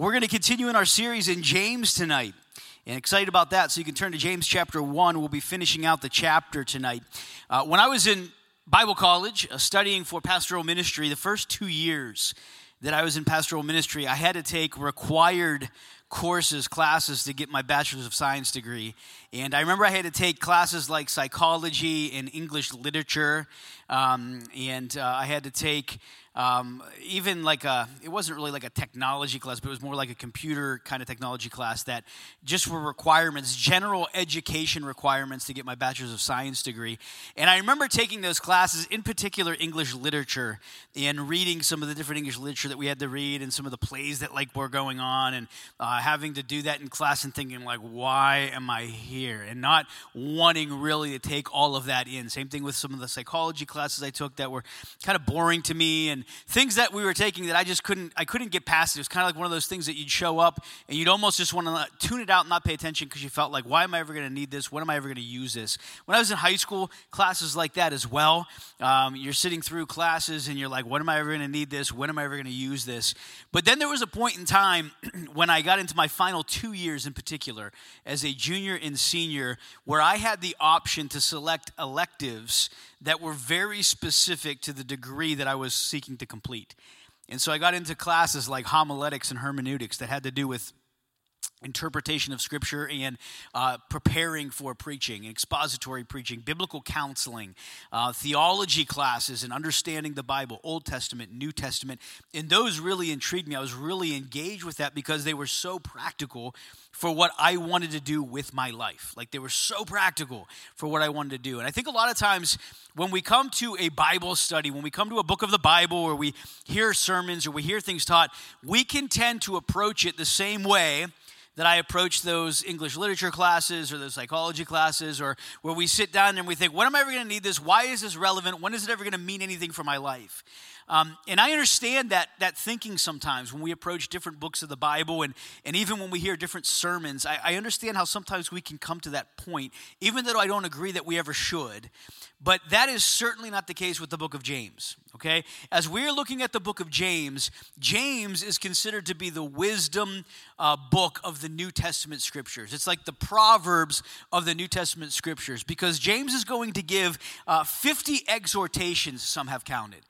We're going to continue in our series in James tonight. And excited about that. So you can turn to James chapter 1. We'll be finishing out the chapter tonight. Uh, when I was in Bible college uh, studying for pastoral ministry, the first two years that I was in pastoral ministry, I had to take required courses, classes to get my bachelor's of science degree. And I remember I had to take classes like psychology and English literature. Um, and uh, I had to take um, even like a, it wasn't really like a technology class, but it was more like a computer kind of technology class that just were requirements, general education requirements to get my bachelor's of science degree. And I remember taking those classes, in particular English literature, and reading some of the different English literature that we had to read and some of the plays that like were going on, and uh, having to do that in class and thinking like, why am I here? And not wanting really to take all of that in. Same thing with some of the psychology classes I took that were kind of boring to me and and things that we were taking that I just couldn't I couldn't get past. It was kind of like one of those things that you'd show up and you'd almost just want to tune it out and not pay attention because you felt like, why am I ever going to need this? When am I ever going to use this? When I was in high school, classes like that as well. Um, you're sitting through classes and you're like, when am I ever going to need this? When am I ever going to use this? But then there was a point in time when I got into my final two years in particular as a junior and senior where I had the option to select electives that were very specific to the degree that I was seeking to complete. And so I got into classes like homiletics and hermeneutics that had to do with interpretation of scripture and uh, preparing for preaching expository preaching biblical counseling uh, theology classes and understanding the bible old testament new testament. And those really intrigued me. I was really engaged with that because they were so practical for what i wanted to do with my life. Like they were so practical for what i wanted to do. And i think a lot of times when we come to a bible study when we come to a book of the bible or we hear sermons or we hear things taught we can tend to approach it the same way that I approach those English literature classes or those psychology classes, or where we sit down and we think, when am I ever going to need this? Why is this relevant? When is it ever going to mean anything for my life? Um, and I understand that, that thinking sometimes when we approach different books of the Bible and, and even when we hear different sermons. I, I understand how sometimes we can come to that point, even though I don't agree that we ever should. But that is certainly not the case with the book of James, okay? As we're looking at the book of James, James is considered to be the wisdom uh, book of the New Testament scriptures. It's like the Proverbs of the New Testament scriptures because James is going to give uh, 50 exhortations, some have counted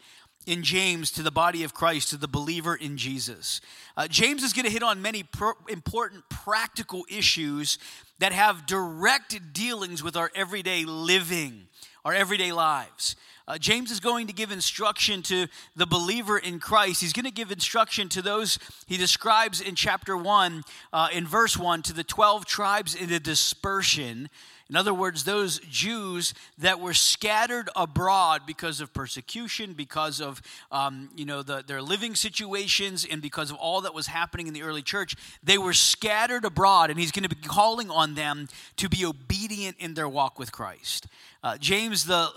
in James to the body of Christ, to the believer in Jesus. Uh, James is going to hit on many important practical issues that have direct dealings with our everyday living, our everyday lives. Uh, James is going to give instruction to the believer in Christ. He's going to give instruction to those he describes in chapter 1, uh, in verse 1, to the 12 tribes in the dispersion in other words, those Jews that were scattered abroad because of persecution, because of um, you know the, their living situations, and because of all that was happening in the early church, they were scattered abroad, and he's going to be calling on them to be obedient in their walk with Christ. Uh, James, the,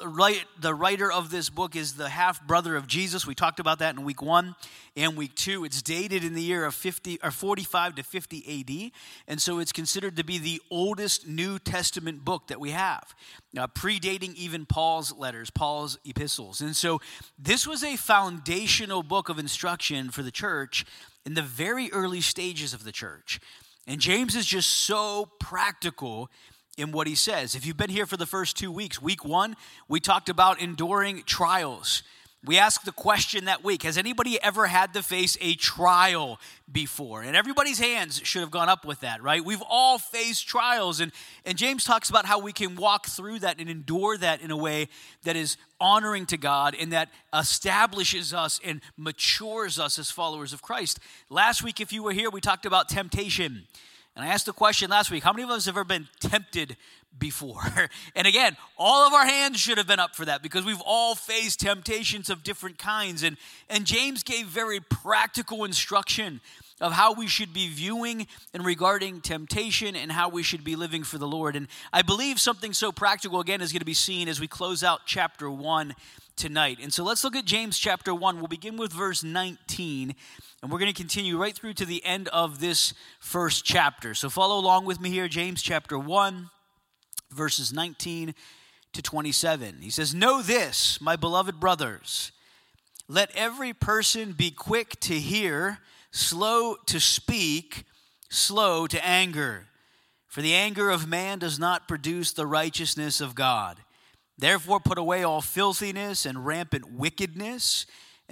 the writer of this book, is the half brother of Jesus. We talked about that in week one and week two. It's dated in the year of 50 or 45 to 50 AD, and so it's considered to be the oldest New Testament book that we have, uh, predating even Paul's letters, Paul's epistles. And so this was a foundational book of instruction for the church in the very early stages of the church. And James is just so practical in what he says. If you've been here for the first two weeks, week one, we talked about enduring trials. We asked the question that week Has anybody ever had to face a trial before? And everybody's hands should have gone up with that, right? We've all faced trials. And, and James talks about how we can walk through that and endure that in a way that is honoring to God and that establishes us and matures us as followers of Christ. Last week, if you were here, we talked about temptation. And I asked the question last week how many of us have ever been tempted before? and again, all of our hands should have been up for that because we've all faced temptations of different kinds. And, and James gave very practical instruction of how we should be viewing and regarding temptation and how we should be living for the Lord. And I believe something so practical, again, is going to be seen as we close out chapter 1 tonight. And so let's look at James chapter 1. We'll begin with verse 19. And we're going to continue right through to the end of this first chapter. So follow along with me here, James chapter 1, verses 19 to 27. He says, Know this, my beloved brothers, let every person be quick to hear slow to speak, slow to anger. For the anger of man does not produce the righteousness of God. Therefore, put away all filthiness and rampant wickedness,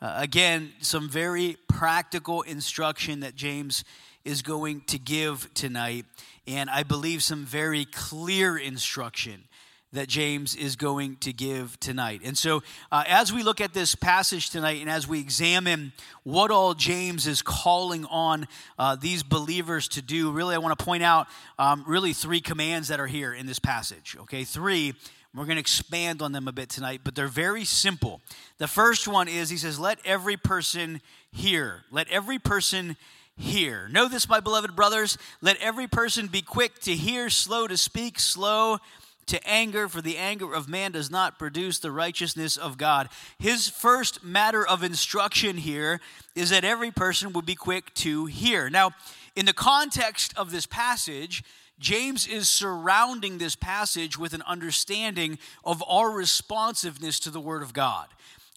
Uh, again, some very practical instruction that James is going to give tonight, and I believe some very clear instruction that James is going to give tonight. And so, uh, as we look at this passage tonight and as we examine what all James is calling on uh, these believers to do, really, I want to point out um, really three commands that are here in this passage. Okay, three. We're going to expand on them a bit tonight, but they're very simple. The first one is he says, Let every person hear. Let every person hear. Know this, my beloved brothers. Let every person be quick to hear, slow to speak, slow to anger, for the anger of man does not produce the righteousness of God. His first matter of instruction here is that every person would be quick to hear. Now, in the context of this passage, James is surrounding this passage with an understanding of our responsiveness to the Word of God.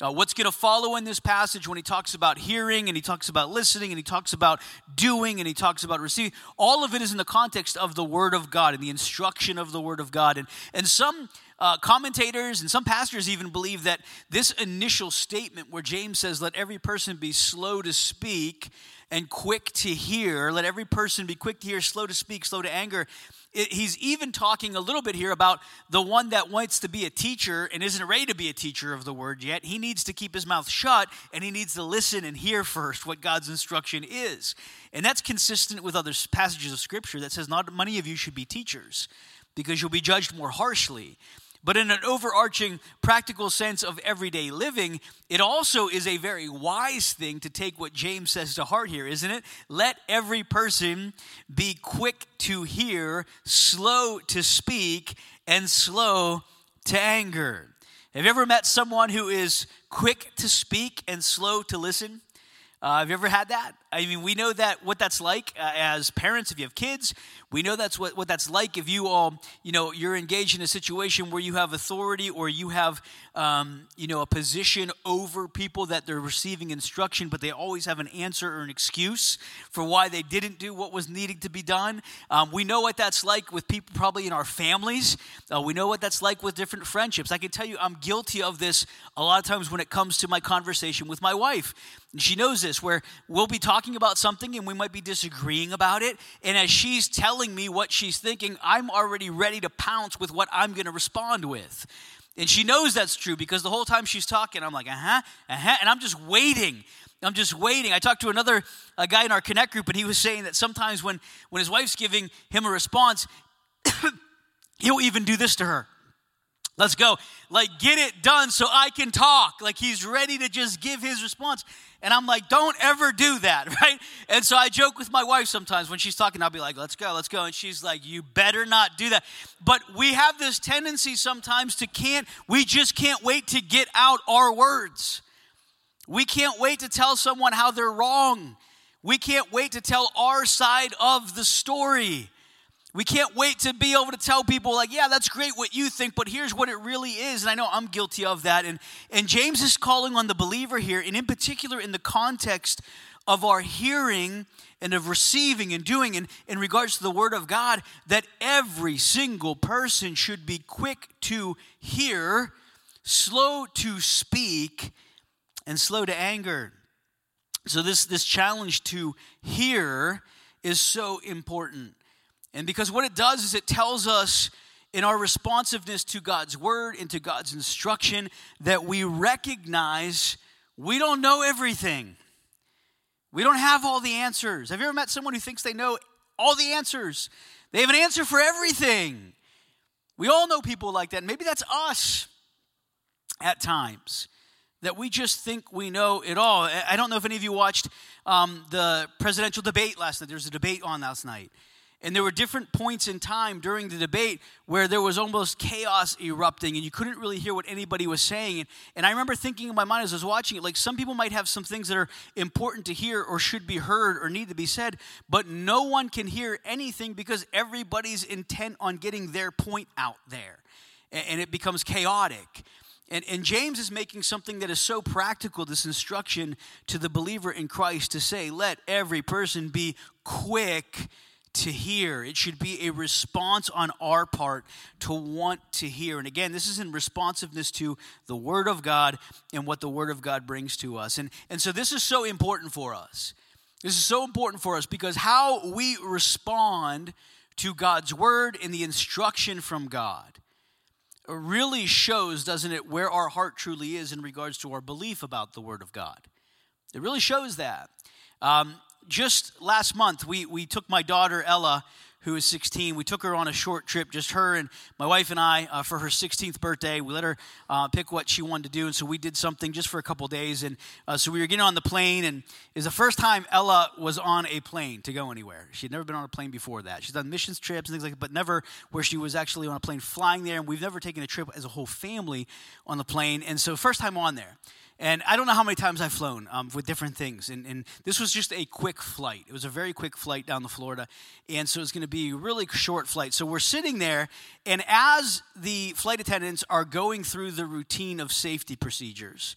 Uh, what's going to follow in this passage when he talks about hearing and he talks about listening and he talks about doing and he talks about receiving, all of it is in the context of the Word of God and the instruction of the Word of God. And, and some uh, commentators and some pastors even believe that this initial statement where James says, Let every person be slow to speak and quick to hear, let every person be quick to hear, slow to speak, slow to anger it, he's even talking a little bit here about the one that wants to be a teacher and isn't ready to be a teacher of the word yet. He needs to keep his mouth shut and he needs to listen and hear first what God's instruction is. And that's consistent with other passages of scripture that says, Not many of you should be teachers because you'll be judged more harshly. But in an overarching practical sense of everyday living, it also is a very wise thing to take what James says to heart here, isn't it? Let every person be quick to hear, slow to speak, and slow to anger. Have you ever met someone who is quick to speak and slow to listen? Uh, have you ever had that? I mean, we know that what that's like uh, as parents. If you have kids, we know that's what, what that's like. If you all, you know, you're engaged in a situation where you have authority or you have, um, you know, a position over people that they're receiving instruction, but they always have an answer or an excuse for why they didn't do what was needing to be done. Um, we know what that's like with people probably in our families. Uh, we know what that's like with different friendships. I can tell you, I'm guilty of this a lot of times when it comes to my conversation with my wife. And she knows this, where we'll be talking about something and we might be disagreeing about it. And as she's telling me what she's thinking, I'm already ready to pounce with what I'm going to respond with. And she knows that's true because the whole time she's talking, I'm like, uh huh, uh huh. And I'm just waiting. I'm just waiting. I talked to another a guy in our Connect group, and he was saying that sometimes when, when his wife's giving him a response, he'll even do this to her. Let's go. Like, get it done so I can talk. Like, he's ready to just give his response. And I'm like, don't ever do that, right? And so I joke with my wife sometimes when she's talking, I'll be like, let's go, let's go. And she's like, you better not do that. But we have this tendency sometimes to can't, we just can't wait to get out our words. We can't wait to tell someone how they're wrong. We can't wait to tell our side of the story. We can't wait to be able to tell people, like, yeah, that's great what you think, but here's what it really is. And I know I'm guilty of that. And, and James is calling on the believer here, and in particular in the context of our hearing and of receiving and doing in, in regards to the Word of God, that every single person should be quick to hear, slow to speak, and slow to anger. So, this, this challenge to hear is so important. And because what it does is it tells us in our responsiveness to God's word and to God's instruction that we recognize we don't know everything. We don't have all the answers. Have you ever met someone who thinks they know all the answers? They have an answer for everything. We all know people like that. Maybe that's us at times that we just think we know it all. I don't know if any of you watched um, the presidential debate last night. There was a debate on last night. And there were different points in time during the debate where there was almost chaos erupting and you couldn't really hear what anybody was saying. And I remember thinking in my mind as I was watching it, like some people might have some things that are important to hear or should be heard or need to be said, but no one can hear anything because everybody's intent on getting their point out there. And it becomes chaotic. And, and James is making something that is so practical, this instruction to the believer in Christ to say, let every person be quick to hear. It should be a response on our part to want to hear. And again, this is in responsiveness to the Word of God and what the Word of God brings to us. And, and so this is so important for us. This is so important for us because how we respond to God's Word and the instruction from God really shows, doesn't it, where our heart truly is in regards to our belief about the Word of God. It really shows that. Um, just last month, we, we took my daughter Ella who is 16. We took her on a short trip, just her and my wife and I, uh, for her 16th birthday. We let her uh, pick what she wanted to do, and so we did something just for a couple days. And uh, so we were getting on the plane, and it was the first time Ella was on a plane to go anywhere. She had never been on a plane before that. She's done missions trips and things like that, but never where she was actually on a plane flying there. And we've never taken a trip as a whole family on the plane, and so first time on there. And I don't know how many times I've flown um, with different things. And, and, this was just a quick flight. It was a very quick flight down to Florida. And so it's going to be a really short flight. So we're sitting there, and as the flight attendants are going through the routine of safety procedures,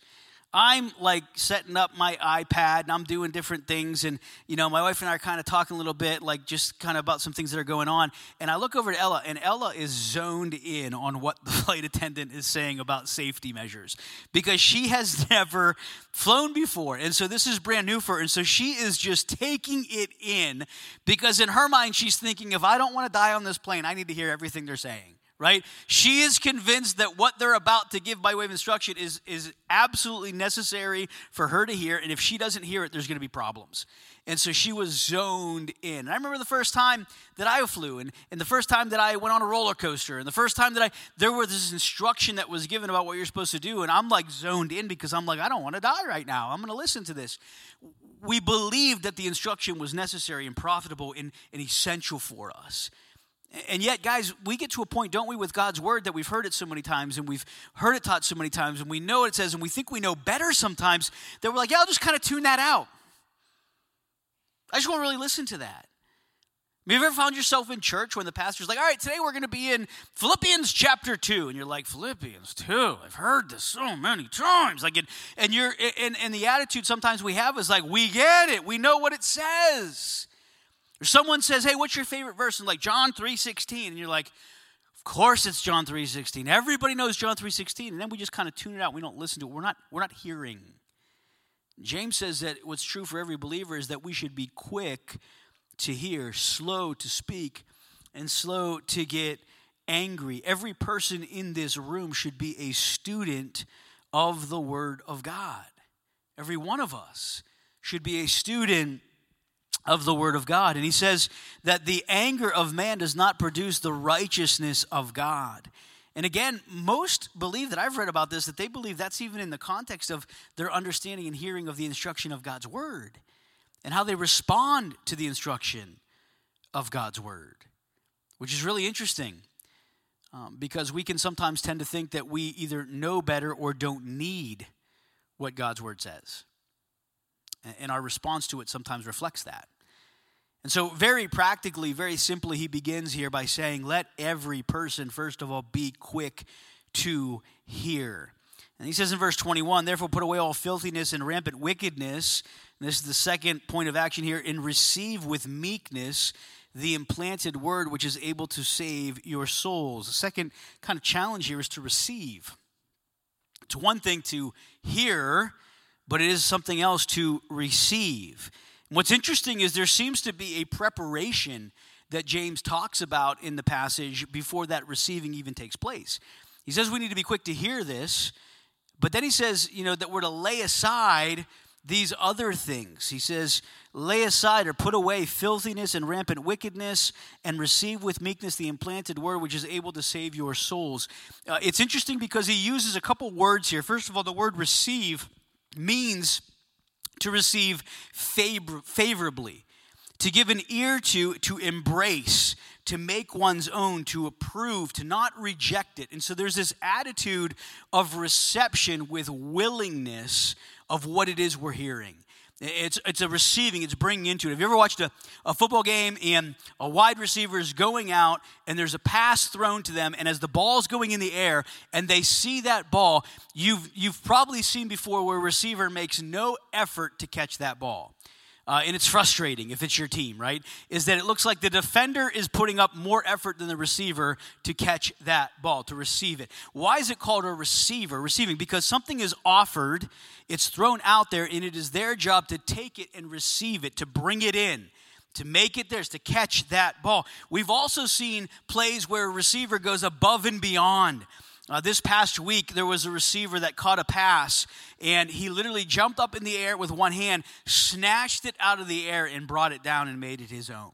I'm like setting up my iPad and I'm doing different things. And, you know, my wife and I are kind of talking a little bit, like just kind of about some things that are going on. And I look over to Ella, and Ella is zoned in on what the flight attendant is saying about safety measures because she has never flown before. And so this is brand new for her. And so she is just taking it in because in her mind, she's thinking, if I don't want to die on this plane, I need to hear everything they're saying right? She is convinced that what they're about to give by way of instruction is, is absolutely necessary for her to hear. And if she doesn't hear it, there's going to be problems. And so she was zoned in. And I remember the first time that I flew, and, and the first time that I went on a roller coaster, and the first time that I, there was this instruction that was given about what you're supposed to do. And I'm like zoned in because I'm like, I don't want to die right now. I'm going to listen to this. We believed that the instruction was necessary and profitable and, and essential for us. And yet, guys, we get to a point, don't we, with God's word that we've heard it so many times and we've heard it taught so many times and we know what it says and we think we know better sometimes that we're like, yeah, I'll just kind of tune that out. I just won't really listen to that. Have you ever found yourself in church when the pastor's like, all right, today we're going to be in Philippians chapter 2. And you're like, Philippians 2? I've heard this so many times. Like, and, you're, and, and the attitude sometimes we have is like, we get it. We know what it says. Or someone says, "Hey, what's your favorite verse?" And like John 3:16, and you're like, "Of course it's John 3:16. Everybody knows John 3:16." And then we just kind of tune it out. We don't listen to it. We're not we're not hearing. James says that what's true for every believer is that we should be quick to hear, slow to speak, and slow to get angry. Every person in this room should be a student of the Word of God. Every one of us should be a student of the Word of God. And he says that the anger of man does not produce the righteousness of God. And again, most believe that I've read about this, that they believe that's even in the context of their understanding and hearing of the instruction of God's Word and how they respond to the instruction of God's Word, which is really interesting. Um, because we can sometimes tend to think that we either know better or don't need what God's word says. And our response to it sometimes reflects that. And so, very practically, very simply, he begins here by saying, Let every person, first of all, be quick to hear. And he says in verse 21, Therefore, put away all filthiness and rampant wickedness. And this is the second point of action here, and receive with meekness the implanted word which is able to save your souls. The second kind of challenge here is to receive. It's one thing to hear, but it is something else to receive. What's interesting is there seems to be a preparation that James talks about in the passage before that receiving even takes place. He says we need to be quick to hear this, but then he says, you know, that we're to lay aside these other things. He says, lay aside or put away filthiness and rampant wickedness and receive with meekness the implanted word which is able to save your souls. Uh, it's interesting because he uses a couple words here. First of all, the word receive means to receive favor- favorably, to give an ear to, to embrace, to make one's own, to approve, to not reject it. And so there's this attitude of reception with willingness of what it is we're hearing. It's, it's a receiving, it's bringing into it. Have you ever watched a, a football game and a wide receiver is going out and there's a pass thrown to them, and as the ball's going in the air and they see that ball, you've, you've probably seen before where a receiver makes no effort to catch that ball uh, and it's frustrating if it's your team, right? Is that it looks like the defender is putting up more effort than the receiver to catch that ball, to receive it. Why is it called a receiver? Receiving, because something is offered, it's thrown out there, and it is their job to take it and receive it, to bring it in to make it theirs, to catch that ball. We've also seen plays where a receiver goes above and beyond. Uh, this past week, there was a receiver that caught a pass, and he literally jumped up in the air with one hand, snatched it out of the air, and brought it down and made it his own.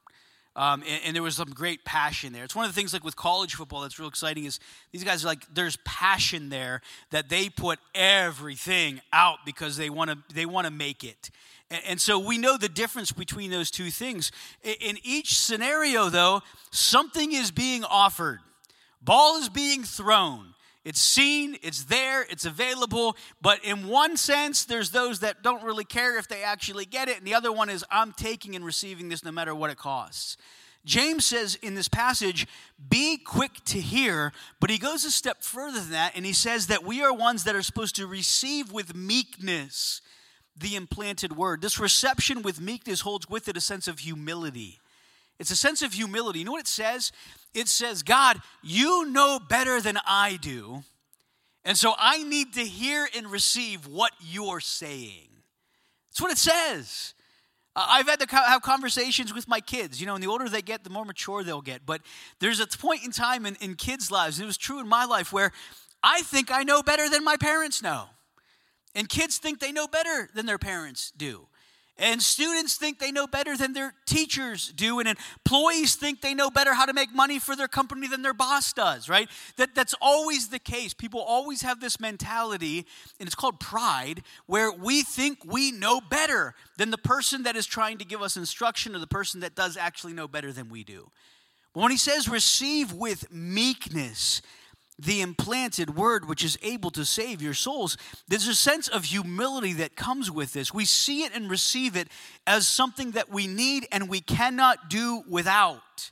Um, and, and, there was some great passion there. It's one of the things like with college football that's real exciting is these guys are like there's passion there that they put everything out because they want to they want to make it. And, and so we know the difference between those two things. In, in each scenario, though, something is being offered. Ball is being thrown. It's seen, it's there, it's available. But in one sense, there's those that don't really care if they actually get it. And the other one is, I'm taking and receiving this no matter what it costs. James says in this passage, be quick to hear, but he goes a step further than that and he says that we are ones that are supposed to receive with meekness the implanted word. This reception with meekness holds with it a sense of humility. It's a sense of humility. You know what it says? It says, God, you know better than I do. And so I need to hear and receive what you're saying. That's what it says. I've had to have conversations with my kids. You know, and the older they get, the more mature they'll get. But there's a point in time in, in kids' lives, and it was true in my life, where I think I know better than my parents know. And kids think they know better than their parents do. And students think they know better than their teachers do. And employees think they know better how to make money for their company than their boss does, right? That, that's always the case. People always have this mentality, and it's called pride, where we think we know better than the person that is trying to give us instruction or the person that does actually know better than we do. But when he says receive with meekness, the implanted word which is able to save your souls. There's a sense of humility that comes with this. We see it and receive it as something that we need and we cannot do without.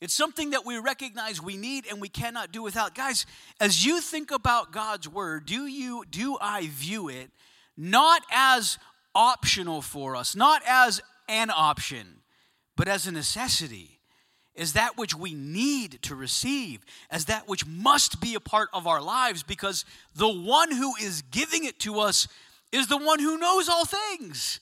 It's something that we recognize we need and we cannot do without. Guys, as you think about God's word, do you do I view it not as optional for us, not as an option, but as a necessity? Is that which we need to receive, as that which must be a part of our lives, because the one who is giving it to us is the one who knows all things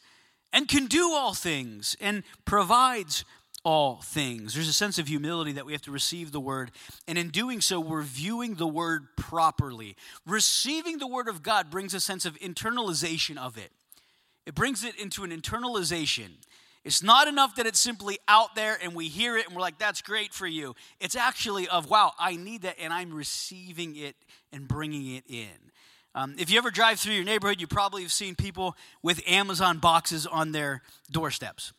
and can do all things and provides all things. There's a sense of humility that we have to receive the word, and in doing so, we're viewing the word properly. Receiving the word of God brings a sense of internalization of it, it brings it into an internalization. It's not enough that it's simply out there and we hear it and we're like, that's great for you. It's actually of, wow, I need that and I'm receiving it and bringing it in. Um, if you ever drive through your neighborhood, you probably have seen people with Amazon boxes on their doorsteps.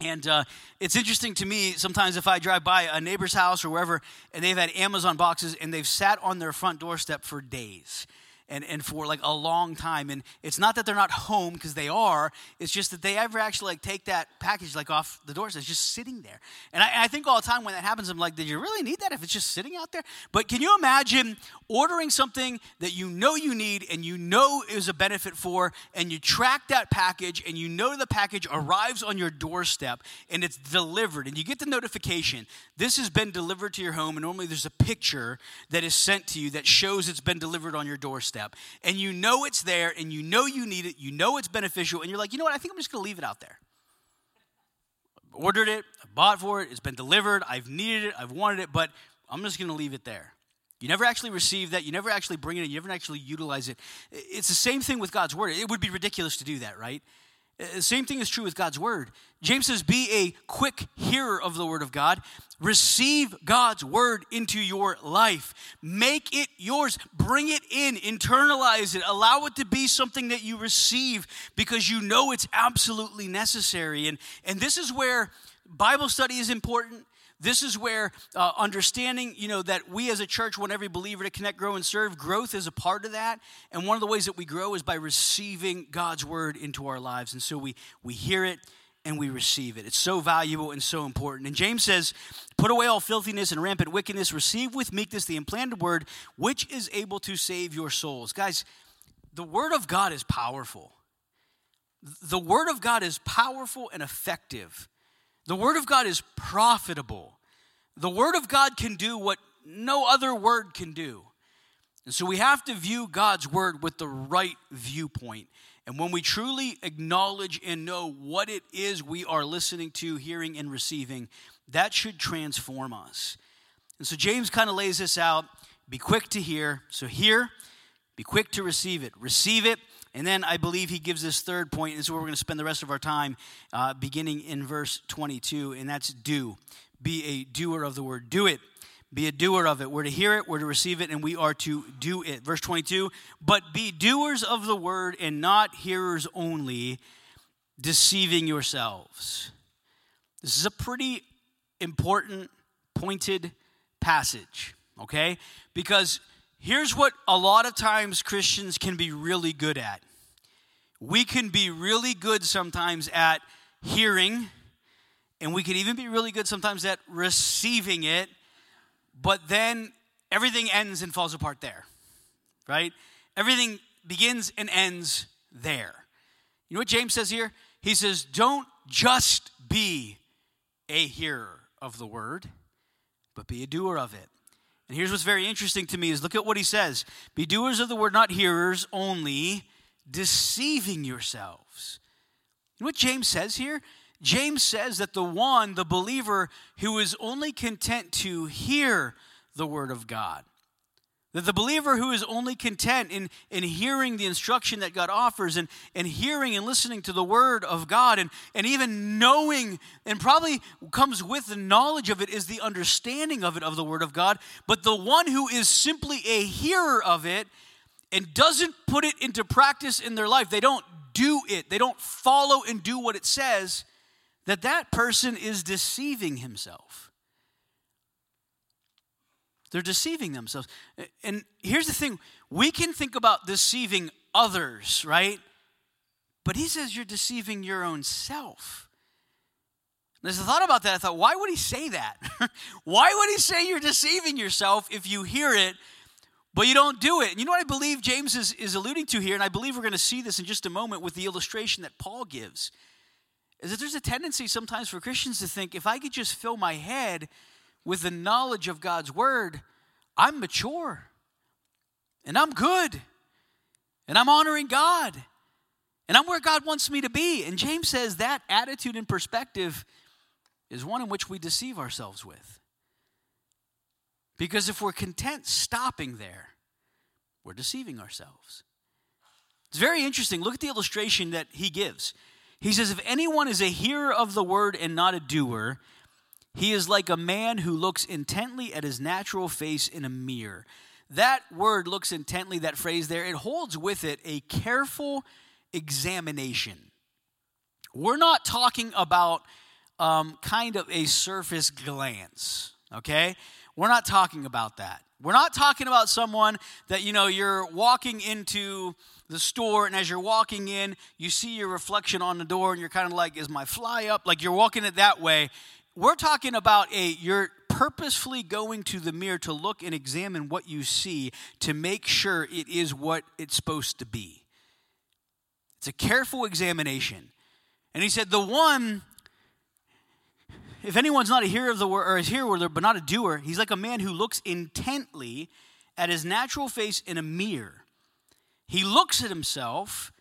And uh, it's interesting to me sometimes if I drive by a neighbor's house or wherever and they've had Amazon boxes and they've sat on their front doorstep for days and, and for like a long time. And it's not that they're not home because they are. It's just that they ever actually like take that package like off the doors. It's just sitting there. And I, I think all the time when that happens, I'm like, did you really need that if it's just sitting out there? But can you imagine ordering something that you know you need and you know is a benefit for, and you track that package and you know the package arrives on your doorstep and it's delivered and you get the notification this has been delivered to your home, and normally there's a picture that is sent to you that shows it's been delivered on your doorstep step and you know it's there and you know you need it, you know it's beneficial, and you're like, you know what, I think I'm just gonna leave it out there. ordered it, I bought for it, it's been delivered, I've needed it, I've wanted it, but I'm just to leave it there. You never actually receive that. You never actually bring it in. You never actually utilize it. It's the same thing with God's word. It would be ridiculous to do that, right? Uh, same thing is true with God's word. James says, Be a quick hearer of the word of God. Receive God's word into your life. Make it yours. Bring it in. Internalize it. Allow it to be something that you receive because you know it's absolutely necessary. And, and this is where Bible study is important. This is where uh, understanding, you know, that we as a church want every believer to connect, grow, and serve. Growth is a part of that. And one of the ways that we grow is by receiving God's word into our lives. And so we, we hear it and we receive it. It's so valuable and so important. And James says, Put away all filthiness and rampant wickedness, receive with meekness the implanted word, which is able to save your souls. Guys, the word of God is powerful. The word of God is powerful and effective. The Word of God is profitable. The Word of God can do what no other word can do. And so we have to view God's Word with the right viewpoint. And when we truly acknowledge and know what it is we are listening to, hearing, and receiving, that should transform us. And so James kind of lays this out be quick to hear. So, hear, be quick to receive it. Receive it and then I believe he gives this third point, and this is where we're going to spend the rest of our time, uh, beginning in verse 22, and that's do. Be a doer of the word. Do it. Be a doer of it. We're to hear it, we're to receive it, and we are to do it. Verse 22 But be doers of the word and not hearers only, deceiving yourselves. This is a pretty important, pointed passage, okay? Because Here's what a lot of times Christians can be really good at we can be really good sometimes at hearing, and we can even be really good sometimes at receiving it, but then everything ends and falls apart there, right? Everything begins and ends there. You know what James says here? He says, Don't just be a hearer of the word, but be a doer of it. And here's what's very interesting to me is look at what he says. Be doers of the word, not hearers only, deceiving yourselves. You know what James says here? James says that the one, the believer, who is only content to hear the word of God, that the believer who is only content in, in hearing the instruction that God offers and, and hearing and listening to the word of God and, and even knowing, and probably comes with the knowledge of it, is the understanding of it, of the word of God. But the one who is simply a hearer of it and doesn't put it into practice in their life, they don't do it, they don't follow and do what it says, that that person is deceiving himself. They're deceiving themselves. And here's the thing we can think about deceiving others, right? But he says you're deceiving your own self. And as I thought about that, I thought, why would he say that? why would he say you're deceiving yourself if you hear it, but you don't do it? And you know what I believe James is, is alluding to here, and I believe we're going to see this in just a moment with the illustration that Paul gives, is that there's a tendency sometimes for Christians to think if I could just fill my head with the knowledge of God's word, I'm mature and I'm good and I'm honoring God and I'm where God wants me to be. And James says that attitude and perspective is one in which we deceive ourselves with. Because if we're content stopping there, we're deceiving ourselves. It's very interesting. Look at the illustration that he gives. He says, If anyone is a hearer of the word and not a doer, he is like a man who looks intently at his natural face in a mirror. That word looks intently, that phrase there, it holds with it a careful examination. We're not talking about um, kind of a surface glance, okay? We're not talking about that. We're not talking about someone that, you know, you're walking into the store and as you're walking in, you see your reflection on the door and you're kind of like, is my fly up? Like you're walking it that way we're talking about a you're purposefully going to the mirror to look and examine what you see to make sure it is what it's supposed to be. It's a careful examination. And he said, The one, if anyone's not a hearer of the word, or is hearer but not a doer, he's like a man who looks intently at his natural face in a mirror. He looks at himself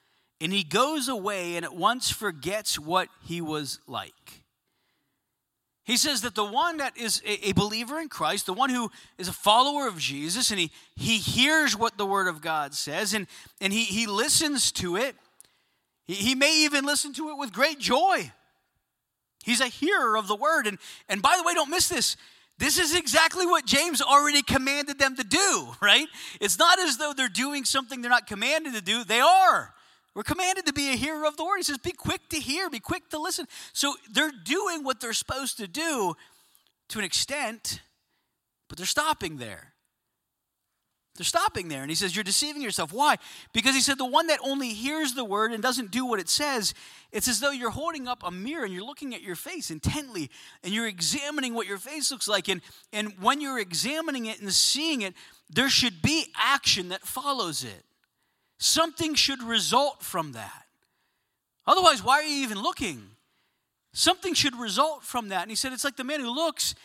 and he goes away and at once forgets what he was like. He says that the one that is a, believer in Christ, the one who is a follower of Jesus, and he, he hears what the Word of God says, and, and he, he listens to it, he, he may even listen to it with great joy. He's a hearer of the Word. And, and by the way, don't miss this. This is exactly what James already commanded them to do, right? It's not as though they're doing something they're not commanded to do, they are. We're commanded to be a hearer of the word. He says, be quick to hear, be quick to listen. So they're doing what they're supposed to do to an extent, but they're stopping there. They're stopping there. And he says, You're deceiving yourself. Why? Because he said, The one that only hears the word and doesn't do what it says, it's as though you're holding up a mirror and you're looking at your face intently and you're examining what your face looks like. And, and when you're examining it and seeing it, there should be action that follows it. Something should result from that. Otherwise, why are you even looking? Something should result from that. And he said, it's like the man who looks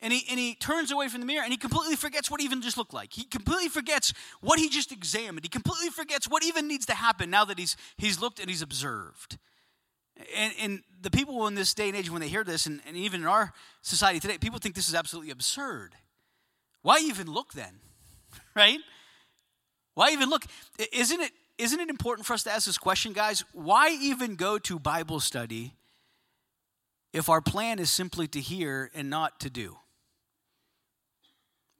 and he, and he turns away from the mirror and he completely forgets what he even just looked like. He completely forgets what he just examined. He completely forgets what even needs to happen now that he's, he's looked and he's observed. And, and the people in this day and age, when they hear this, and, and even in our society today, people think this is absolutely absurd. Why even look then? right? Why even look? Isn't it, isn't it important for us to ask this question, guys? Why even go to Bible study if our plan is simply to hear and not to do?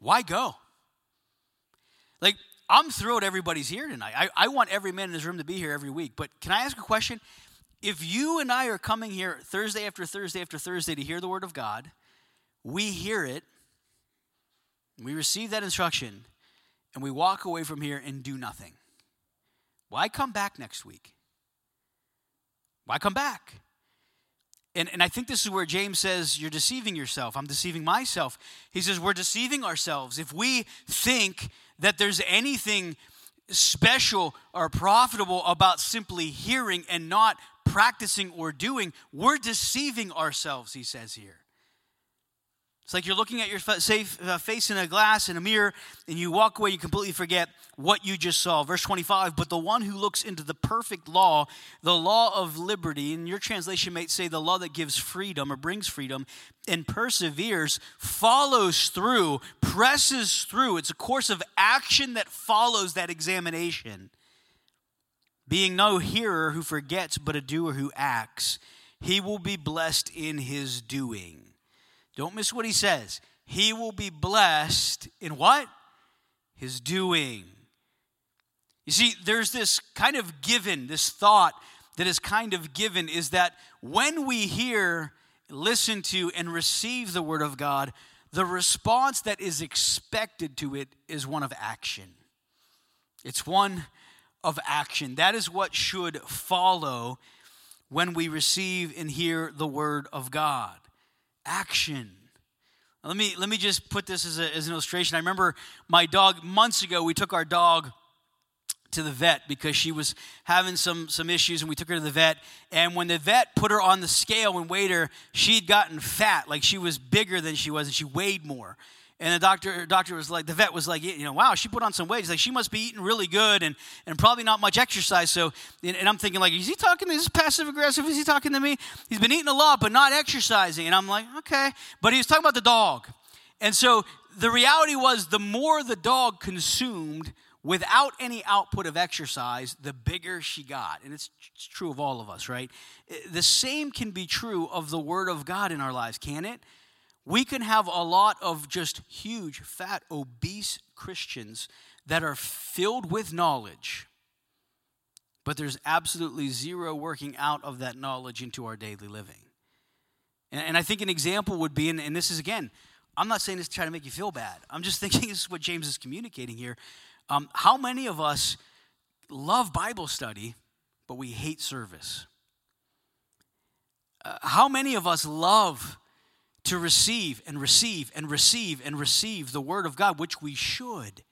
Why go? Like, I'm thrilled everybody's here tonight. I, I want every man in this room to be here every week. But can I ask a question? If you and I are coming here Thursday after Thursday after Thursday to hear the Word of God, we hear it, we receive that instruction, and we walk away from here and do nothing. Why come back next week? Why come back? And, and I think this is where James says, You're deceiving yourself. I'm deceiving myself. He says, We're deceiving ourselves. If we think that there's anything special or profitable about simply hearing and not practicing or doing, we're deceiving ourselves, he says here. It's like you're looking at your uh, face in a glass in a mirror, and you walk away, you completely forget what you just saw. Verse 25, but the one who looks into the perfect law, the law of liberty, and your translation might say the law that gives freedom or brings freedom, and perseveres, follows through, presses through. It's a course of action that follows that examination. Being no hearer who forgets, but a doer who acts, he will be blessed in his doing. Don't miss what he says. He will be blessed in what? His doing. You see, there's this kind of given, this thought that is kind of given is that when we hear, listen to, and receive the Word of God, the response that is expected to it is one of action. It's one of action. That is what should follow when we receive and hear the Word of God action. Let me, let me just put this as, a, as an illustration. I remember my dog, months ago, we took our dog to the vet because she was having some, some issues and we took her to the vet. And when the vet put her on the scale and weighed her, she'd gotten fat. Like she was bigger than she was and she weighed more. And the doctor, doctor was like, the vet was like, you know, wow, she put on some weight. He's like, she must be eating really good and, and probably not much exercise. So, and, and I'm thinking, like, is he talking to, is this passive aggressive? Is he talking to me? He's been eating a lot, but not exercising. And I'm like, okay. But he was talking about the dog. And so the reality was the more the dog consumed without any output of exercise, the bigger she got. And it's, it's true of all of us, right? The same can be true of the Word of God in our lives, can it? We can have a lot of just huge, fat, obese Christians that are filled with knowledge, but there's absolutely zero working out of that knowledge into our daily living. And, and I think an example would be, and, and this is again, I'm not saying this to try to make you feel bad. I'm just thinking this is what James is communicating here. Um, how many of us love Bible study, but we hate service? Uh, how many of us love to receive and receive and receive and receive the Word of God, which we should.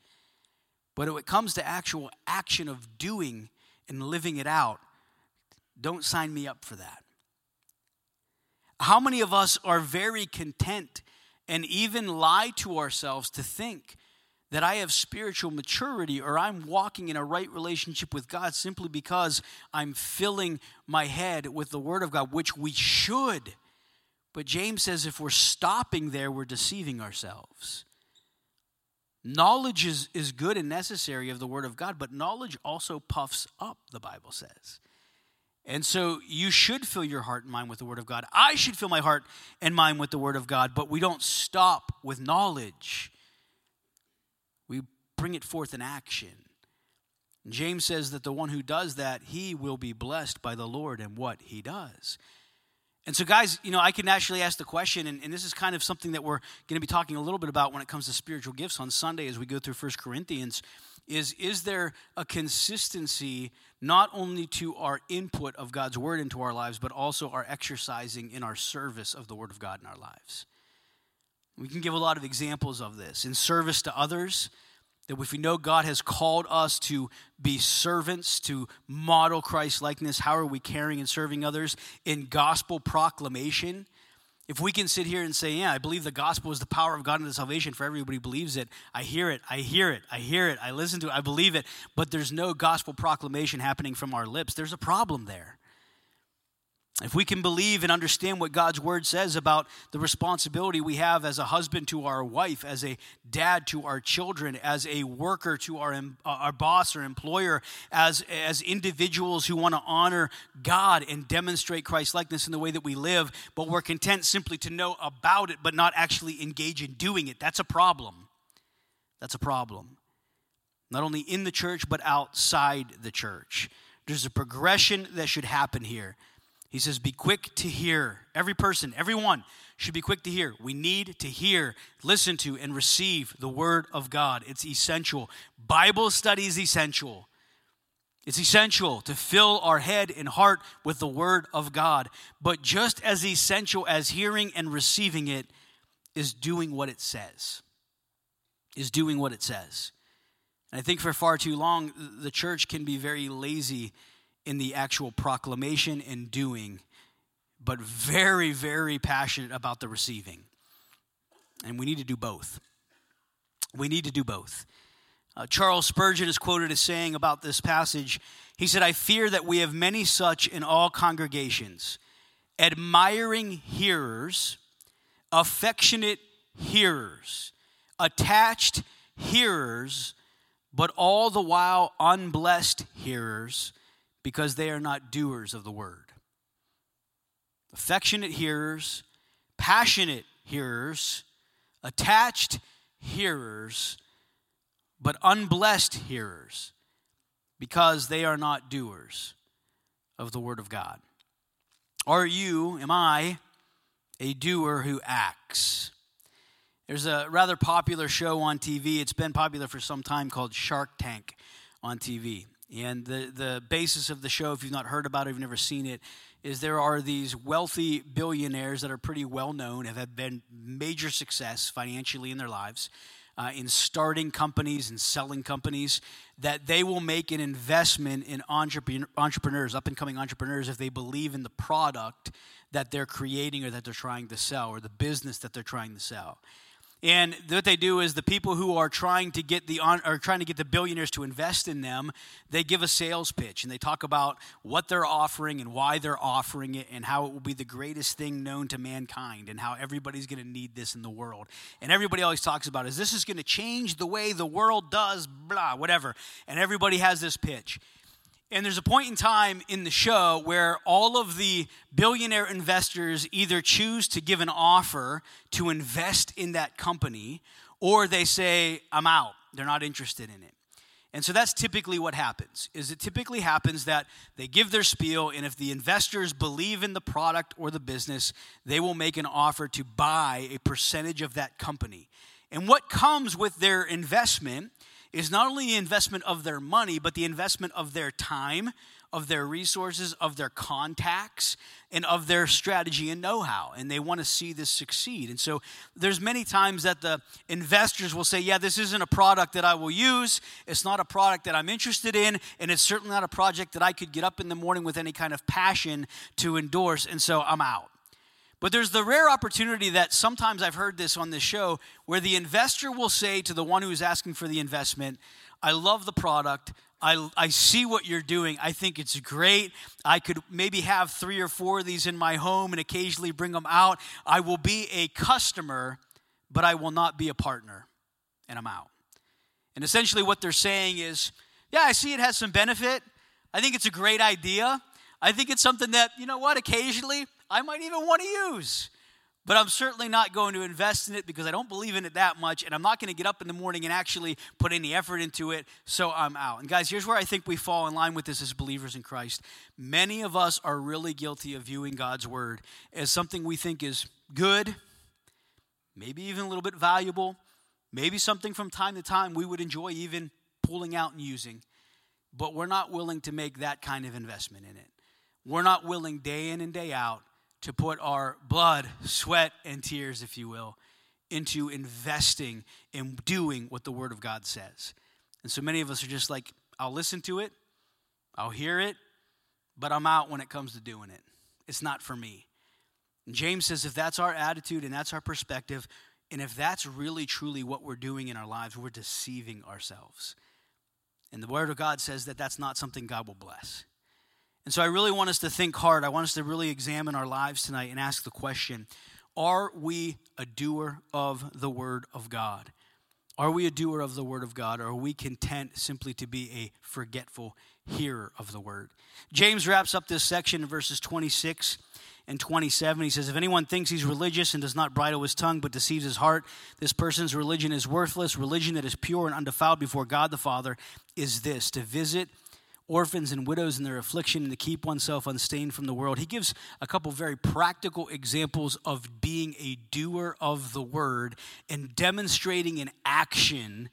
But when it comes to actual action of doing and living it out, don't sign me up for that. How many of us are very content and even lie to ourselves to think that I have spiritual maturity or I'm walking in a right relationship with God simply because I'm filling my head with the Word of God, which we should? But James says if we're stopping there, we're deceiving ourselves. Knowledge is, is good and necessary of the Word of God, but knowledge also puffs up, the Bible says. And so you should fill your heart and mind with the Word of God. I should fill my heart and mind with the Word of God, but we don't stop with knowledge. We bring it forth in action. James says that the one who does that, he will be blessed by the Lord and what he does. And so, guys, you know, I can actually ask the question, and, and this is kind of something that we're going to be talking a little bit about when it comes to spiritual gifts on Sunday as we go through First Corinthians is is there a consistency not only to our input of God's word into our lives, but also our exercising in our service of the word of God in our lives? We can give a lot of examples of this. In service to others, that if we know God has called us to be servants, to model Christ likeness, how are we caring and serving others? In gospel proclamation, if we can sit here and say, Yeah, I believe the gospel is the power of God the salvation for everybody who believes it, I hear it, I hear it, I hear it, I listen to it, I believe it, but there's no gospel proclamation happening from our lips, there's a problem there. If we can believe and understand what God's word says about the responsibility we have as a husband to our wife, as a dad to our children, as a worker to our, uh, our boss or employer, as, as individuals who want to honor God and demonstrate Christ likeness in the way that we live, but we're content simply to know about it but not actually engage in doing it, that's a problem. That's a problem. Not only in the church, but outside the church. There's a progression that should happen here. He says, Be quick to hear. Every person, everyone should be quick to hear. We need to hear, listen to, and receive the Word of God. It's essential. Bible study is essential. It's essential to fill our head and heart with the Word of God. But just as essential as hearing and receiving it is doing what it says. Is doing what it says. And I think for far too long, the church can be very lazy in the actual proclamation and doing, but very, very passionate about the receiving. And we need to do both. We need to do both. Uh, Charles Spurgeon is quoted as saying about this passage, he said, I fear that we have many such in all congregations, admiring hearers, affectionate hearers, attached hearers, but all the while unblessed hearers because they are not doers of the word. Affectionate hearers, passionate hearers, attached hearers, but unblessed hearers because they are not doers of the word of God. Are you, am I, a doer who acts? There's a rather popular show on TV. It's been popular for some time called Shark Tank on TV. And the, the basis of the show, if you've not heard about it, if you've never seen it, is there are these wealthy billionaires that are pretty well known, have had been major success financially in their lives, uh, in starting companies and selling companies, that they will make an investment in entrepreneurs, up and coming entrepreneurs, if they believe in the product that they're creating or that they're trying to sell or the business that they're trying to sell. And what they do is the people who are trying to get the are trying to get the billionaires to invest in them, they give a sales pitch and they talk about what they're offering and why they're offering it and how it will be the greatest thing known to mankind and how everybody's going to need this in the world. And everybody always talks about is this is going to change the way the world does blah whatever. And everybody has this pitch. And there's a point in time in the show where all of the billionaire investors either choose to give an offer to invest in that company or they say, I'm out. They're not interested in it. And so that's typically what happens. Is it typically happens that they give their spiel and if the investors believe in the product or the business, they will make an offer to buy a percentage of that company. And what comes with their investment is not only the investment of their money, but the investment of their time, of their resources, of their contacts, and of their strategy and know-how. And they want to see this succeed. And so there's many times that the investors will say, yeah, this isn't a product that I will use. It's not a product that I'm interested in. And it's certainly not a project that I could get up in the morning with any kind of passion to endorse. And so I'm out. But there's the rare opportunity that sometimes I've heard this on this show where the investor will say to the one who's asking for the investment, I love the product, I, I see what you're doing. I think it's great. I could maybe have three or four of these in my home and occasionally bring them out. I will be a customer, but I will not be a partner. And I'm out. And essentially, what they're saying is yeah, I see it has some benefit. I think it's a great idea. I think it's something that, you know what, occasionally I might even want to use. But I'm certainly not going to invest in it because I don't believe in it that much, and I'm not going to get up in the morning and actually put any effort into it, so I'm out. And guys, here's where I think we fall in line with this as believers in Christ. Many of us are really guilty of viewing God's word as something we think is good, maybe even a little bit valuable, maybe something from time to time we would enjoy even pulling out and using, but we're not willing to make that kind of investment in it. We're not willing day in and day out to put our blood, sweat, and tears, if you will, into investing in doing what the Word of God says. And so many of us are just like, I'll listen to it, I'll hear it, but I'm out when it comes to doing it. It's not for me. And James says if that's our attitude and that's our perspective, and if that's really truly what we're doing in our lives, we're deceiving ourselves. And the Word of God says that that's not something God will bless. And so I really want us to think hard. I want us to really examine our lives tonight and ask the question Are we a doer of the Word of God? Are we a doer of the Word of God, or are we content simply to be a forgetful hearer of the Word? James wraps up this section in verses 26 and 27. He says, If anyone thinks he's religious and does not bridle his tongue but deceives his heart, this person's religion is worthless. Religion that is pure and undefiled before God the Father is this to visit orphans and widows in their affliction and to keep oneself unstained from the world. He gives a couple very practical examples of being a doer of the word and demonstrating in action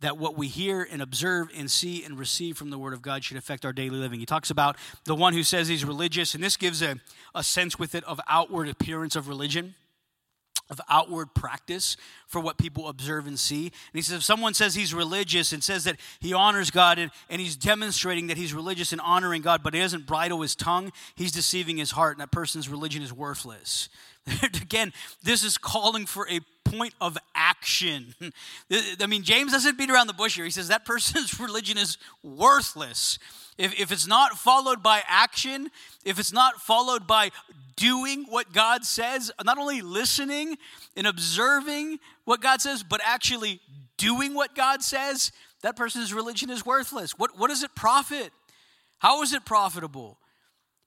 that what we hear and observe and see and receive from the Word of God should affect our daily living. He talks about the one who says he's religious, and this gives a, a sense with it of outward appearance of religion of outward practice for what people observe and see. And he says, if someone says he's religious and says that he honors God and, and he's demonstrating that he's religious and honoring God, but he doesn't bridle his tongue, he's deceiving his heart, and that person's religion is worthless. Again, this is calling for a point of action. I mean, James doesn't beat around the bush here. He says that person's religion is worthless. If, if it's not followed by action, if it's not followed by doing what God says, not only listening and observing what God says, but actually doing what God says, that person's religion is worthless. What, what does it profit? How is it profitable?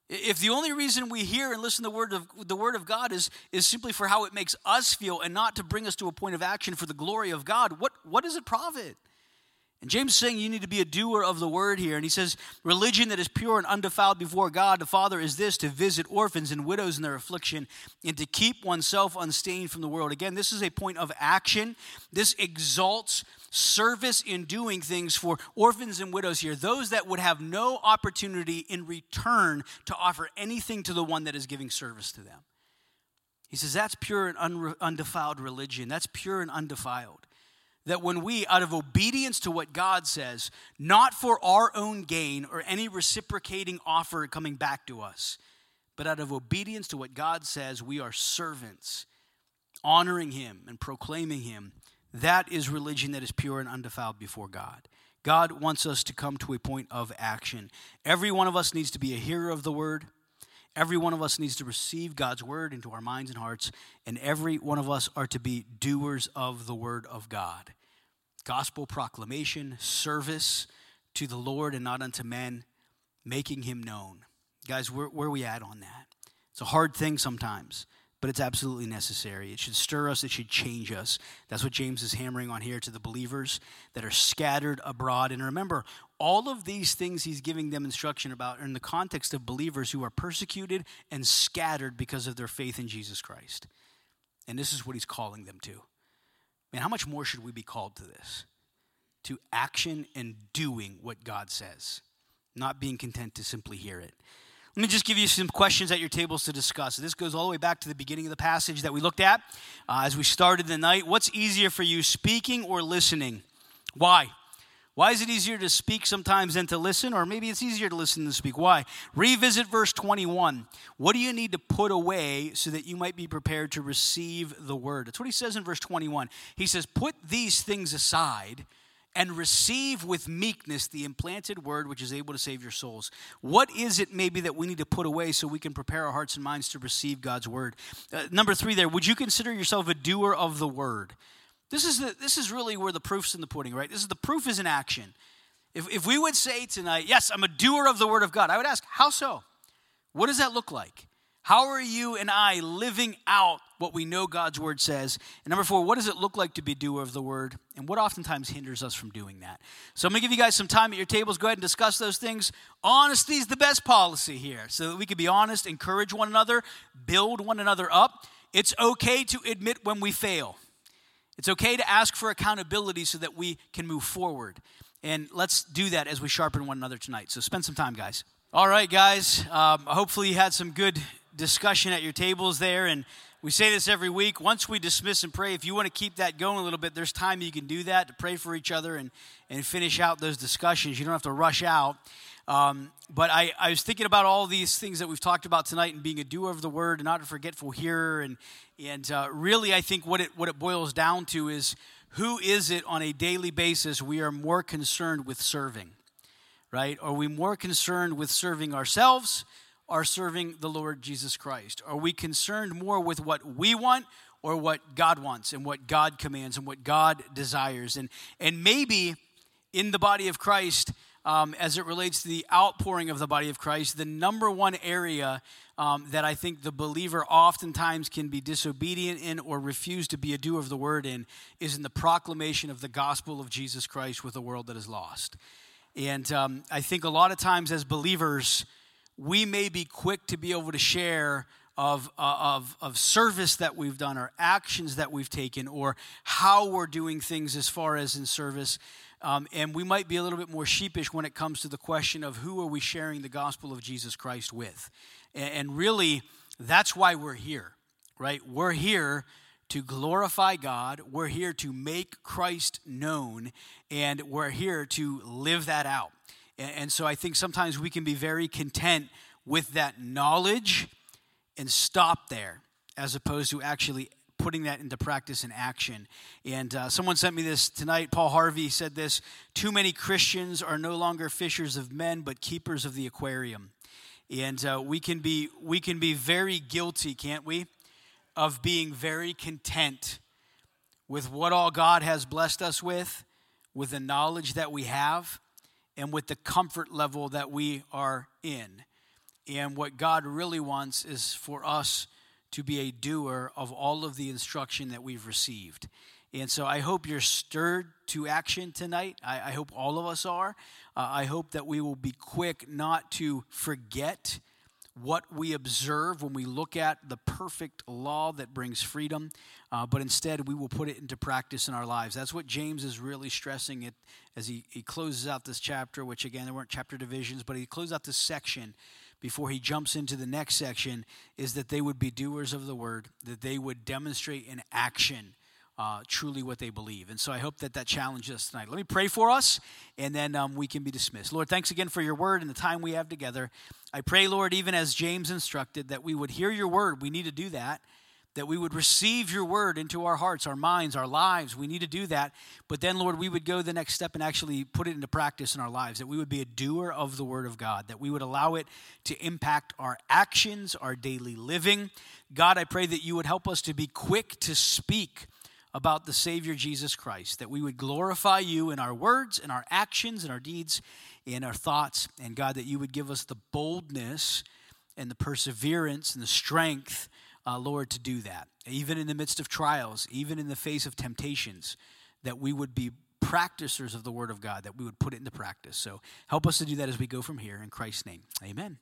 If the only reason we hear and listen to the word of, the word of God is, is simply for how it makes us feel and not to bring us to a point of action for the glory of God, what, what does it profit? And James is saying you need to be a doer of the word here. And he says, religion that is pure and undefiled before God the Father is this to visit orphans and widows in their affliction and to keep oneself unstained from the world. Again, this is a point of action. This exalts service in doing things for orphans and widows here, those that would have no opportunity in return to offer anything to the one that is giving service to them. He says that's pure and undefiled religion. That's pure and undefiled that when we, out of obedience to what God says, not for our own gain or any reciprocating offer coming back to us, but out of obedience to what God says, we are servants, honoring Him and proclaiming Him. That is religion that is pure and undefiled before God. God wants us to come to a point of action. Every one of us needs to be a hearer of the word. Every one of us needs to receive God's word into our minds and hearts, and every one of us are to be doers of the word of God. Gospel proclamation, service to the Lord and not unto men, making him known. Guys, where, where are we at on that? It's a hard thing sometimes but it's absolutely necessary. It should stir us, it should change us. That's what James is hammering on here to the believers that are scattered abroad. And remember, all of these things he's giving them instruction about are in the context of believers who are persecuted and scattered because of their faith in Jesus Christ. And this is what he's calling them to. Man, how much more should we be called to this? To action and doing what God says, not being content to simply hear it. Let me just give you some questions at your tables to discuss. This goes all the way back to the beginning of the passage that we looked at uh, as we started the night. What's easier for you, speaking or listening? Why? Why is it easier to speak sometimes than to listen? Or maybe it's easier to listen than to speak. Why? Revisit verse 21. What do you need to put away so that you might be prepared to receive the word? That's what he says in verse 21. He says, Put these things aside and receive with meekness the implanted word which is able to save your souls. What is it maybe that we need to put away so we can prepare our hearts and minds to receive God's word? Uh, number three, there, would you consider yourself a doer of the word? This is, the, this is really where the proof's in the pudding, right? This is the proof is in action. If, if we would say tonight, yes, I'm a doer of the word of God, I would ask, how so? What does that look like? How are you and I living out what we know God's word says? And number four, what does it look like to be doer of the word? And what oftentimes hinders us from doing that? So I'm to give you guys some time at your tables. Go ahead and discuss those things. Honesty is the best policy here so that we can be honest, encourage one another, build one another up. It's okay to admit when we fail. It's okay to ask for accountability so that we can move forward. And let's do that as we sharpen one another tonight. So spend some time, guys. All right, guys. Um, hopefully, you had some good discussion at your tables there. And we say this every week. Once we dismiss and pray, if you want to keep that going a little bit, there's time you can do that to pray for each other and, and finish out those discussions. You don't have to rush out. Um, but I, I was thinking about all these things that we've talked about tonight and being a doer of the word and not a forgetful hearer. And, and uh, really, I think what it, what it boils down to is who is it on a daily basis we are more concerned with serving? Right? Are we more concerned with serving ourselves? are serving the Lord Jesus Christ? Are we concerned more with what we want or what God wants and what God commands and what God desires? And, and maybe in the body of Christ, um, as it relates to the outpouring of the body of Christ, the number one area um, that I think the believer oftentimes can be disobedient in or refuse to be a doer of the word in is in the proclamation of the gospel of Jesus Christ with a world that is lost. And um, I think a lot of times as believers, we may be quick to be able to share of, uh, of, of service that we've done or actions that we've taken or how we're doing things as far as in service. Um, and we might be a little bit more sheepish when it comes to the question of who are we sharing the gospel of Jesus Christ with. And, and really, that's why we're here, right? We're here to glorify God. We're here to make Christ known, and we're here to live that out. And so I think sometimes we can be very content with that knowledge and stop there as opposed to actually putting that into practice and action. And uh, someone sent me this tonight. Paul Harvey said this Too many Christians are no longer fishers of men, but keepers of the aquarium. And uh, we, can be, we can be very guilty, can't we, of being very content with what all God has blessed us with, with the knowledge that we have and with the comfort level that we are in. And what God really wants is for us to be a doer of all of the instruction that we've received. And so I hope you're stirred to action tonight. I, I hope all of us are. Uh, I hope that we will be quick not to forget what we observe when we look at the perfect law that brings freedom, uh, but instead we will put it into practice in our lives. That's what James is really stressing it as he, he closes out this chapter, which again, there weren't chapter divisions, but he closes out this section before he jumps into the next section is that they would be doers of the word, that they would demonstrate in action uh, truly what they believe. And so I hope that that challenges us tonight. Let me pray for us, and then um, we can be dismissed. Lord, thanks again for your word and the time we have together. I pray, Lord, even as James instructed, that we would hear your word. We need to do that. That we would receive your word into our hearts, our minds, our lives. We need to do that. But then, Lord, we would go the next step and actually put it into practice in our lives. That we would be a doer of the word of God. That we would allow it to impact our actions, our daily living. God, I pray that you would help us to be quick to speak about the Savior Jesus Christ, that we would glorify you in our words, in our actions, in our deeds, in our thoughts, and God, that you would give us the boldness and the perseverance and the strength, uh, Lord, to do that. Even in the midst of trials, even in the face of temptations, that we would be practicers of the Word of God, that we would put it into practice. So help us to do that as we go from here. In Christ's name, amen.